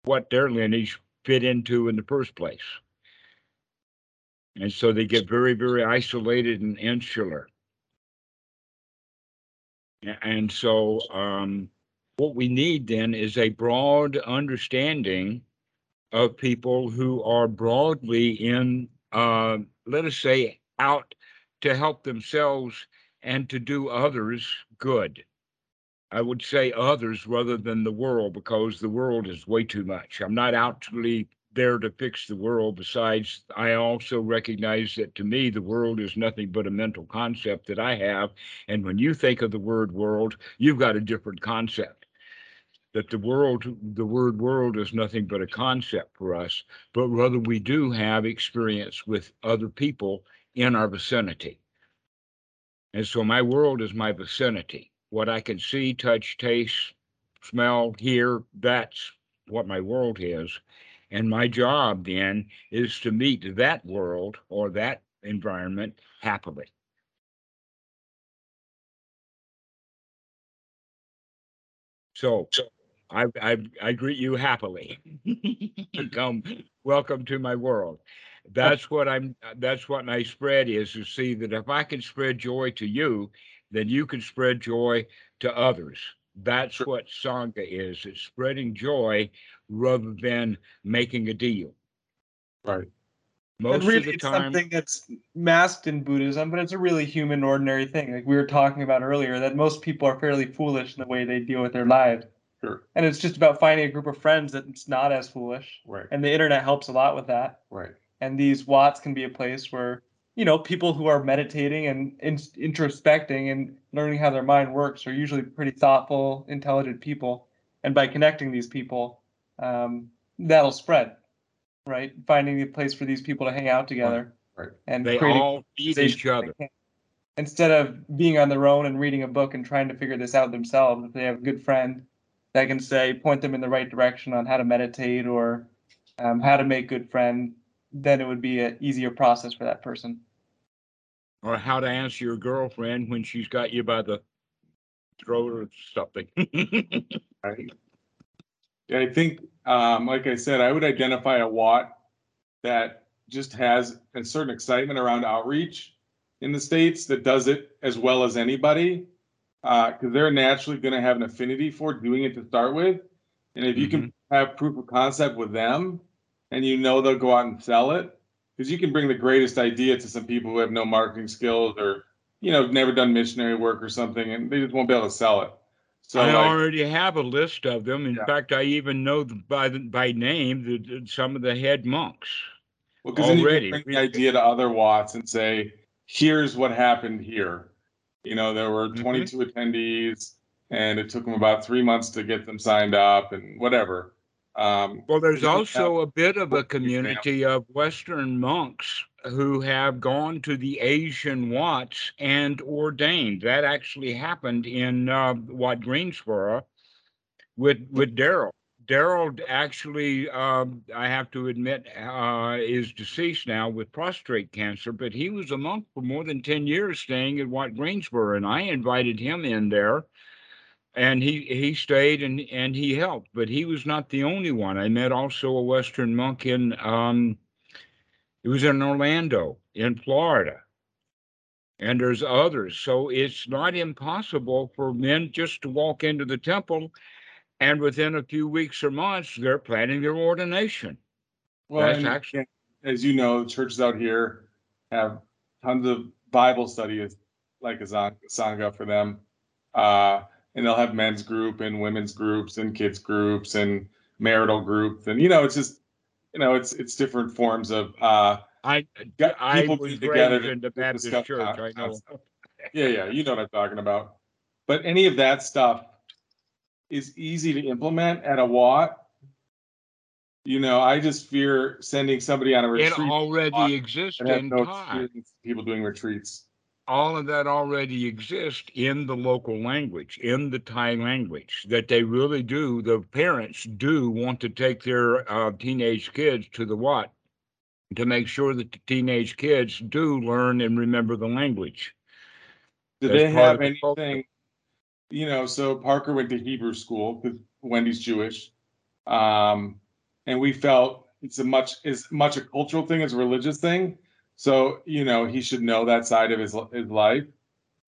what their lineage fit into in the first place. And so they get very, very isolated and insular. And so um, what we need then is a broad understanding of people who are broadly in, uh, let us say, out to help themselves and to do others good. I would say others rather than the world because the world is way too much. I'm not actually there to fix the world. Besides, I also recognize that to me, the world is nothing but a mental concept that I have. And when you think of the word world, you've got a different concept. That the world, the word world is nothing but a concept for us, but rather we do have experience with other people in our vicinity. And so my world is my vicinity. What I can see, touch, taste, smell, hear, that's what my world is. And my job then is to meet that world or that environment happily. So I, I, I greet you happily. Come, welcome to my world. That's what I'm, that's what my spread is, to see that if I can spread joy to you, then you can spread joy to others. That's Sure. what Sangha is. It's spreading joy rather than making a deal. Right. Most really, of the it's time, something that's masked in Buddhism, but it's a really human, ordinary thing. Like we were talking about earlier, that most people are fairly foolish in the way they deal with their lives. Sure. And it's just about finding a group of friends that's not as foolish. Right. And the internet helps a lot with that. Right. And these Wats can be a place where you know, people who are meditating and in, introspecting and learning how their mind works are usually pretty thoughtful, intelligent people. And by connecting these people, um, that'll spread, right? Finding a place for these people to hang out together, Right. And They all feed each other. Instead of being on their own and reading a book and trying to figure this out themselves, if they have a good friend that can say, point them in the right direction on how to meditate or um, how to make good friend, then it would be an easier process for that person. Or how to answer your girlfriend when she's got you by the throat or something. Right. I think, um, like I said, I would identify a Wat that just has a certain excitement around outreach in the states that does it as well as anybody. Uh, because they're naturally going to have an affinity for doing it to start with. And if you can have proof of concept with them and you know they'll go out and sell it, because you can bring the greatest idea to some people who have no marketing skills or, you know, never done missionary work or something, and they just won't be able to sell it. So I like, already have a list of them. In Yeah. fact, I even know the- by the, by name the, some of the head monks. Well, because then you can bring the idea to other Wats and say, here's what happened here. You know, there were Mhm. 22 attendees and it took them about three months to get them signed up and whatever. Um, Well, there's also a bit of a community of Western monks who have gone to the Asian Wats and ordained. That actually happened in uh, Wat Greensboro with with Daryl. Daryl actually, um, I have to admit, uh, is deceased now with prostate cancer, but he was a monk for more than 10 years staying at Wat Greensboro, and I invited him in there and he he stayed and and he helped but he was not the only one. I met also a western monk in um it was in orlando in florida and there's others. So it's not impossible for men just to walk into the temple and within a few weeks or months they're planning their ordination. Well, That's actually- as you know, churches out here have tons of Bible study as like a sangha for them. Uh, and they'll have men's group and women's groups and kids groups and marital groups. And, you know, it's just, you know, it's, it's different forms of, uh, i got i people was get together to in the baptist discuss church i know Yeah, yeah, you know what I'm talking about. But any of that stuff is easy to implement at a Wat. You know, I just fear sending somebody on a retreat it already exists and in no time people doing retreats. All of that already exists in the local language, in the Thai language, that they really do, the parents do want to take their uh, teenage kids to the Wat to make sure that the teenage kids do learn and remember the language. Do they have the culture. anything? You know, so Parker went to Hebrew school because Wendy's Jewish. Um, and we felt it's a much as much a cultural thing as a religious thing. So, you know, he should know that side of his his life.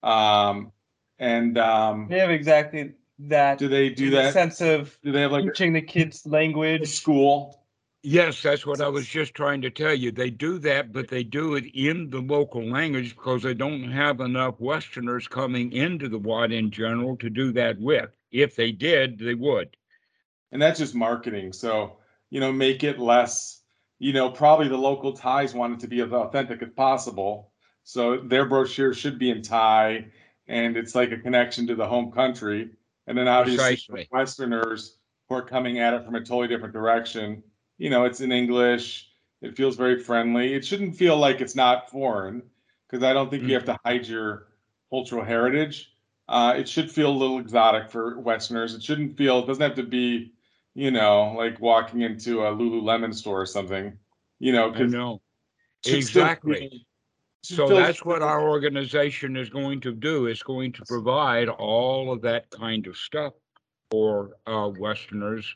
Um, and um, They have exactly that. do they do that? sense of Do they have like teaching the kids language. school? Yes, that's what I was just trying to tell you. They do that, but they do it in the local language because they don't have enough Westerners coming into the Wat in general to do that with. If they did, they would. and that's just marketing. So, you know, make it less, you know, probably the local Thais want it to be as authentic as possible. So their brochure should be in Thai and it's like a connection to the home country. And then obviously Precisely. Westerners who are coming at it from a totally different direction, you know, it's in English. It feels very friendly. It shouldn't feel like it's not foreign because I don't think you have to hide your cultural heritage. Uh, it should feel a little exotic for Westerners. It shouldn't feel, it doesn't have to be, you know, like walking into a Lululemon store or something, you know, I because know. Exactly. So that's what our organization is going to do. It's going to provide all of that kind of stuff for uh, Westerners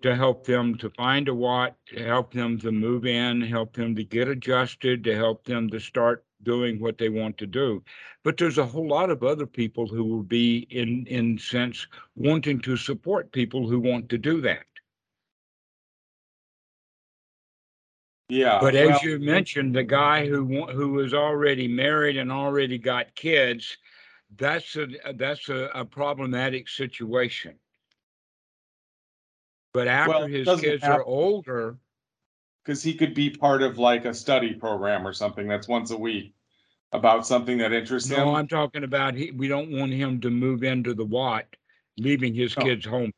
to help them to find a Wat, to help them to move in, help them to get adjusted, to help them to start doing what they want to do. But there's a whole lot of other people who will be in in sense wanting to support people who want to do that. Yeah. But as well, you mentioned, the guy who who was already married and already got kids, that's a that's a, a problematic situation. But after Well, his kids have- are older, because he could be part of like a study program or something that's once a week about something that interests him. No, I'm talking about, he, we don't want him to move into the Wat, leaving his No. kids home.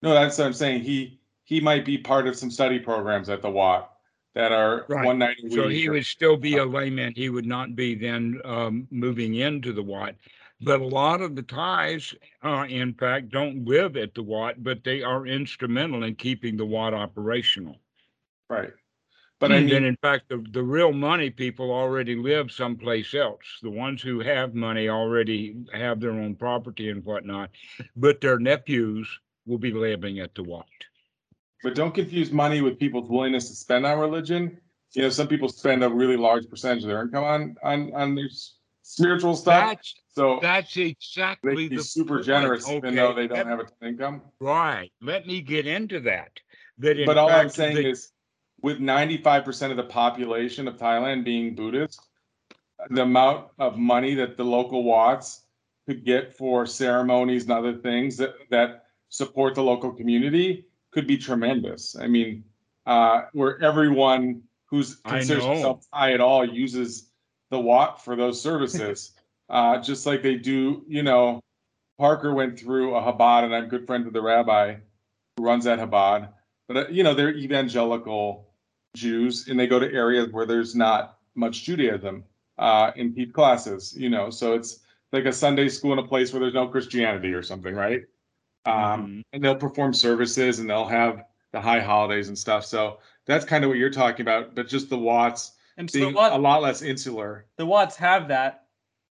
No, that's what I'm saying. He, he might be part of some study programs at the Wat that are Right. one night a week. So he or- would still be a layman. He would not be then um, moving into the Wat. But a lot of the Thais, uh, in fact, don't live at the Wat, but they are instrumental in keeping the Wat operational. Right. But I And mean, in fact, the, the real money people already live someplace else. The ones who have money already have their own property and whatnot, but their nephews will be living at the Wat. but don't confuse money with people's willingness to spend on religion. You know, some people spend a really large percentage of their income on, on, on their spiritual stuff. That's, So that's exactly they can be the. super generous even though they don't have a ton of income. Right, let me get into that. That in But all I'm saying the- is, with ninety-five percent of the population of Thailand being Buddhist, the amount of money that the local Wats could get for ceremonies and other things that, that support the local community could be tremendous. I mean, uh, where everyone who's considers themselves Thai at all uses the Wat for those services. Uh, just like they do, you know, Parker went through a Chabad and I'm good friends with the rabbi who runs that Chabad. But, uh, you know, they're evangelical Jews and they go to areas where there's not much Judaism uh, in PEEP classes, you know, so it's like a Sunday school in a place where there's no Christianity or something, right? Um, Mhm. and they'll perform services and they'll have the high holidays and stuff. So that's kind of what you're talking about, but just the Wats And so being a lot less insular. the Wats have that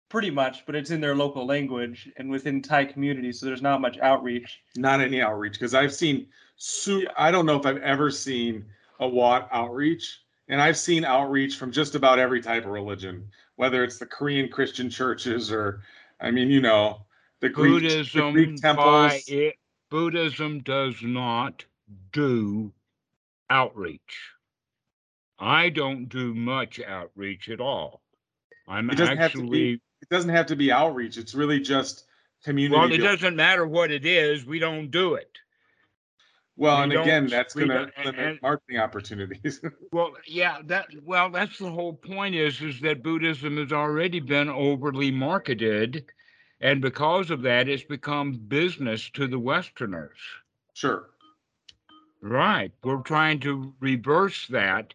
pretty much, but it's in their local language and within Thai community, so there's not much outreach. not any outreach because I've seen su- I don't know if I've ever seen a Wat outreach and I've seen outreach from just about every type of religion, whether it's the Korean Christian churches or I mean, you know, the Greek, the Buddhism Greek by temples. it, Buddhism does not do outreach. I don't do much outreach at all. I'm It doesn't have to be actually, It doesn't have to be outreach. It's really just community. well, it building. doesn't matter what it is, we don't do it. Well, we and again, that's gonna don't- limit and- marketing opportunities. Well, yeah, that, well, that's the whole point is, is that Buddhism has already been overly marketed. And because of that, it's become business to the Westerners. Sure. Right. We're trying to reverse that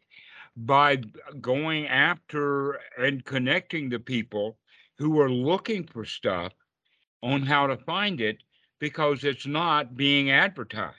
by going after and connecting the people who are looking for stuff on how to find it because it's not being advertised.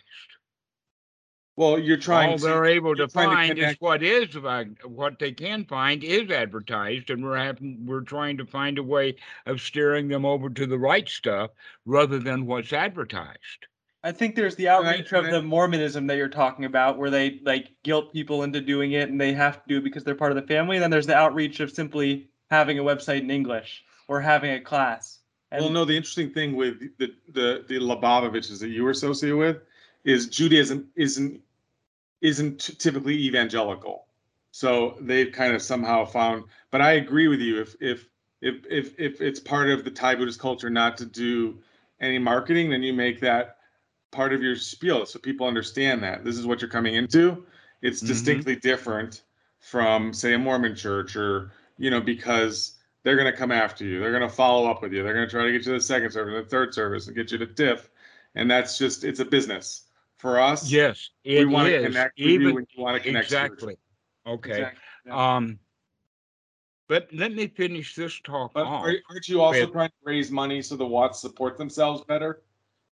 Well, you're trying All to, they're able to you're to find is what is about what they can find is advertised, and we're having we're trying to find a way of steering them over to the right stuff rather than what's advertised. I think there's the I- outreach of and I- the Mormonism that you're talking about, where they like guilt people into doing it and they have to do it because they're part of the family. And then there's the outreach of simply having a website in English or having a class. And Well, no, the interesting thing with the, the, the Luboviches that you were associated with is Judaism isn't, isn't typically evangelical. So they've kind of somehow found, but I agree with you, if, if, if, if, if it's part of the Thai Buddhist culture not to do any marketing, then you make that part of your spiel, so people understand that this is what you're coming into. It's Mhm. distinctly different from, say, a Mormon church or, you know, because they're going to come after you. They're going to follow up with you. They're going to try to get you to the second service, the third service, and get you to diff. And that's just, it's a business. For us, Yes, we want to connect with you Even you want to connect exactly. Okay. Exactly, yeah. Um, but let me finish this talk But off. are, aren't you also with- trying to raise money so the Wats support themselves better?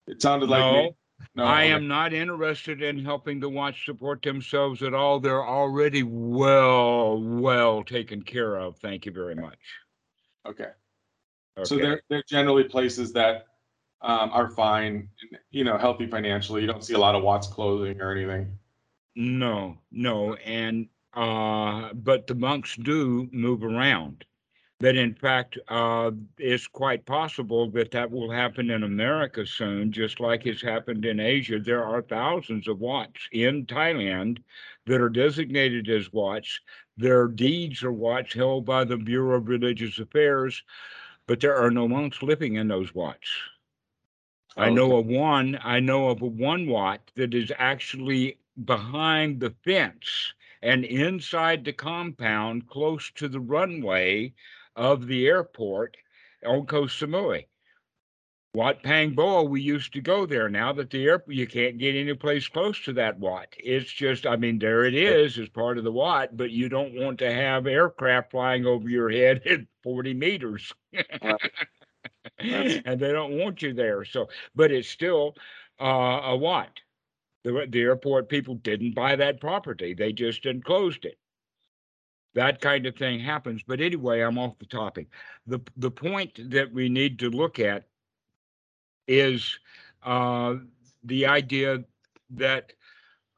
It sounded like No, me. No, I am not interested in helping the Wats support themselves at all. They're already well, well taken care of. Thank you very much. Okay. So they're, they're generally places that um, are fine, you know, healthy financially. You don't see a lot of Wats clothing or anything. No, no, and uh, but the monks do move around. That in fact, uh, it's quite possible that that will happen in America soon, just like it's happened in Asia. There are thousands of Wats in Thailand that are designated as Wats. Their deeds are Wats held by the Bureau of Religious Affairs, but there are no monks living in those Wats. I oh, know of one, I know of a one Wat that is actually behind the fence and inside the compound close to the runway of the airport on Koh Samui. Wat Pang Boa, we used to go there. Now that the airport, you can't get any place close to that Wat. It's just, I mean, there it is as part of the Wat, but you don't want to have aircraft flying over your head at 40 meters. and they don't want you there. So, but it's still uh, a what? The, the airport people didn't buy that property, they just enclosed it. That kind of thing happens. But anyway, I'm off the topic. The, the point that we need to look at is uh, the idea that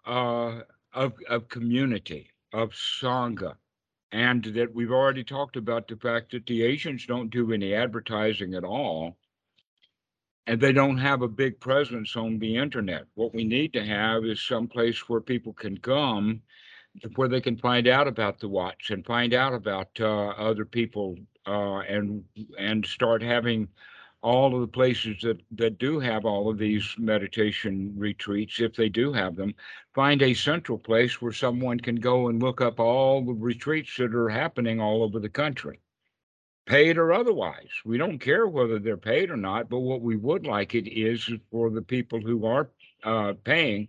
uh, of, of community, of Sangha, and that we've already talked about the fact that the Asians don't do any advertising at all, and they don't have a big presence on the internet. What we need to have is some place where people can come, where they can find out about the Wats and find out about uh, other people, uh, and and start having all of the places that, that do have all of these meditation retreats, if they do have them, find a central place where someone can go and look up all the retreats that are happening all over the country, paid or otherwise. We don't care whether they're paid or not, but what we would like it is for the people who are uh, paying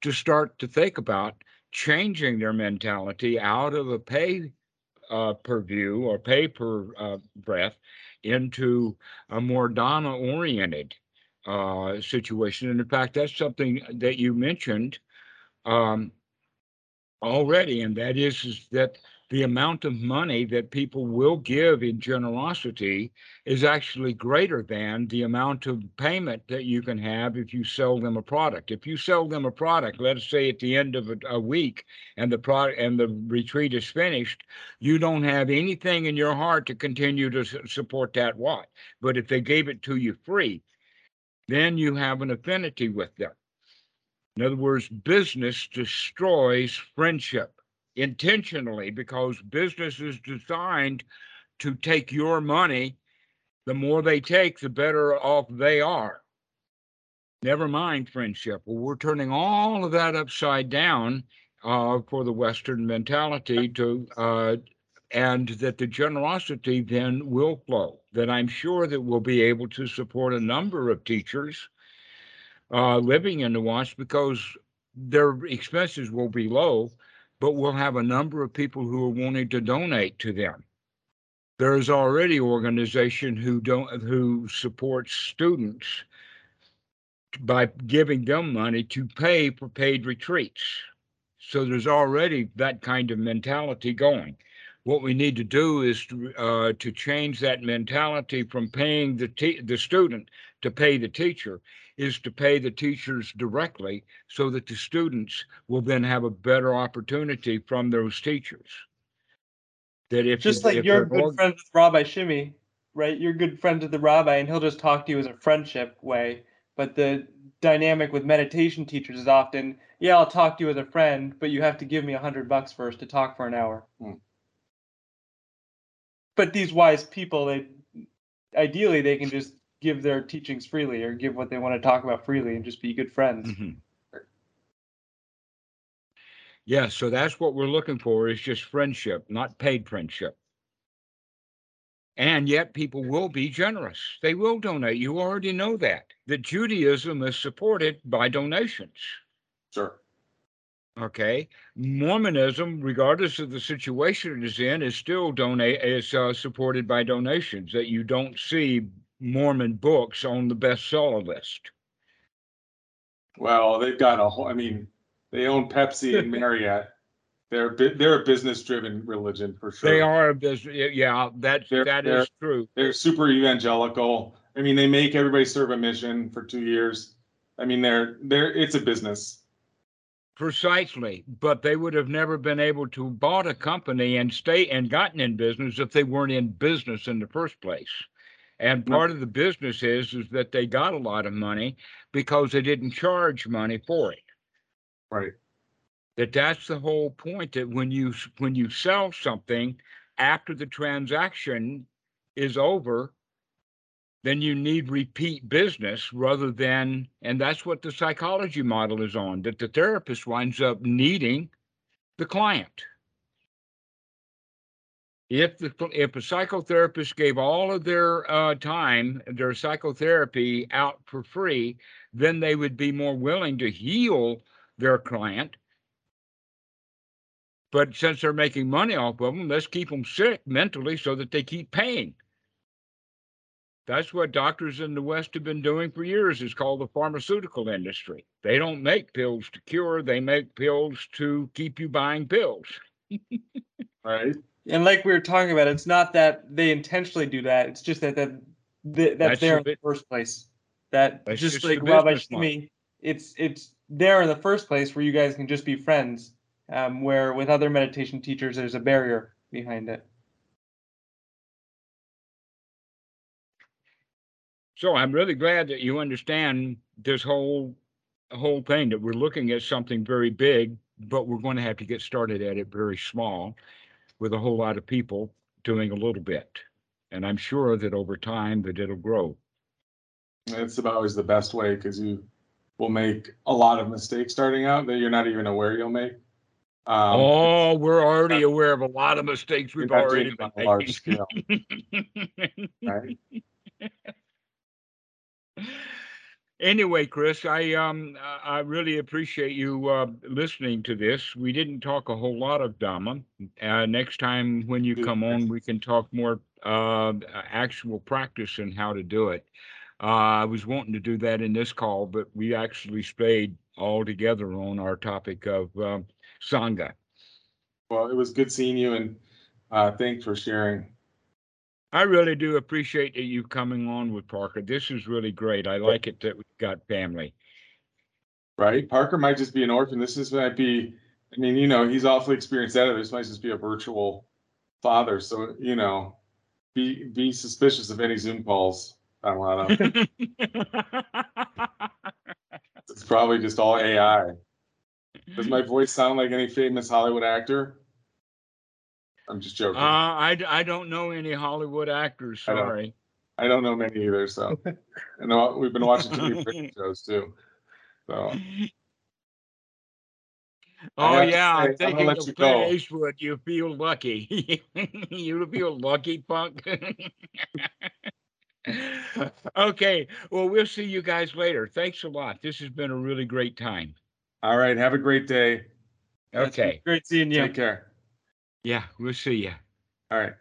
to start to think about changing their mentality out of a pay uh, per view or pay per uh, breath into a more Dharma oriented uh, situation. And in fact, that's something that you mentioned um, already, and that is, is that the amount of money that people will give in generosity is actually greater than the amount of payment that you can have if you sell them a product. If you sell them a product, let's say at the end of a, a week and the product and the retreat is finished, you don't have anything in your heart to continue to support that Wat. But if they gave it to you free, then you have an affinity with them. In other words, business destroys friendship intentionally because business is designed to take your money. The more they take, the better off they are. Never mind friendship. Well, we're turning all of that upside down uh, for the Western mentality to, uh, and that the generosity then will flow. That I'm sure that we'll be able to support a number of teachers uh, living in the West because their expenses will be low but we'll have a number of people who are wanting to donate to them. There's already organization who don't who supports students by giving them money to pay for paid retreats. So there's already that kind of mentality going. What we need to do is to, uh, to change that mentality from paying the the student to pay the teacher is to pay the teachers directly so that the students will then have a better opportunity from those teachers. That if Just like if you're they're good org- friends with Rabbi Shimmy, right? You're good friends with the rabbi, and he'll just talk to you as a friendship way. But the dynamic with meditation teachers is often, yeah, I'll talk to you as a friend, but you have to give me a hundred bucks first to talk for an hour. Hmm. But these wise people, they ideally they can just give their teachings freely or give what they want to talk about freely and just be good friends. Mhm. Yeah, so that's what we're looking for is just friendship, not paid friendship. And yet people will be generous. They will donate. You already know that. That Judaism is supported by donations. Sure. Okay. Mormonism, regardless of the situation it is in, is still donate is uh, supported by donations. That you don't see Mormon books on the bestseller list. Well, they've got a whole, I mean, they own Pepsi and Marriott. They're, they're a business-driven religion for sure. They are a business. Yeah, that They're- that they're- is true. They're super evangelical. I mean, they make everybody serve a mission for two years. I mean, they're, they're, it's a business. Precisely, but they would have never been able to bought a company and stay and gotten in business if they weren't in business in the first place. And part of the business is is that they got a lot of money because they didn't charge money for it. Right. That that's the whole point. That when you when you sell something after the transaction is over, then you need repeat business rather than, and that's what the psychology model is on, that the therapist winds up needing the client. If the if a psychotherapist gave all of their uh, time, their psychotherapy out for free, then they would be more willing to heal their client. But since they're making money off of them, let's keep them sick mentally so that they keep paying. That's what doctors in the West have been doing for years. It's called the pharmaceutical industry. They don't make pills to cure, they make pills to keep you buying pills. Right? And like we were talking about, it's not that they intentionally do that. It's just that that, that that's, That's there in the first place. That That's just just like Rob to me, it's it's there in the first place where you guys can just be friends. Um, where with other meditation teachers, there's a barrier behind it. So I'm really glad that you understand this whole whole thing that we're looking at something very big, but we're going to have to get started at it very small with a whole lot of people doing a little bit. And I'm sure that over time that it'll grow. It's about always the best way because you will make a lot of mistakes starting out that you're not even aware you'll make. Um, oh, we're already aware of a lot of mistakes we've already doing it been on a large scale, right? Anyway, Chris, I um I really appreciate you uh, listening to this. We didn't talk a whole lot of Dhamma. Uh, next time when you come on, we can talk more uh, actual practice and how to do it. Uh, I was wanting to do that in this call, but we actually stayed all together on our topic of um, sangha. Well, it was good seeing you and uh, thanks for sharing. I really do appreciate that you coming on with Parker. This is really great. I like it that we've got family. Right? Parker might just be an orphan. This is might be, I mean, you know, he's awfully experienced at it. This might just be a virtual father. So, you know, be be suspicious of any Zoom calls. I don't know. It's probably just all AI. Does my voice sound like any famous Hollywood actor? I'm just Uh, joking. I don't know any Hollywood actors. I don't- Sorry. I don't know many either, so. I know we've been watching too many British shows too. So, Oh have to yeah, say, I'm I'm gonna thinking let of you Clint go. Eastwood. You feel lucky. you feel lucky, punk. okay, well we'll see you guys later. Thanks a lot. This has been a really great time. all right, have a great day. Okay, great seeing you. Take care. Yeah, we'll see you. All right.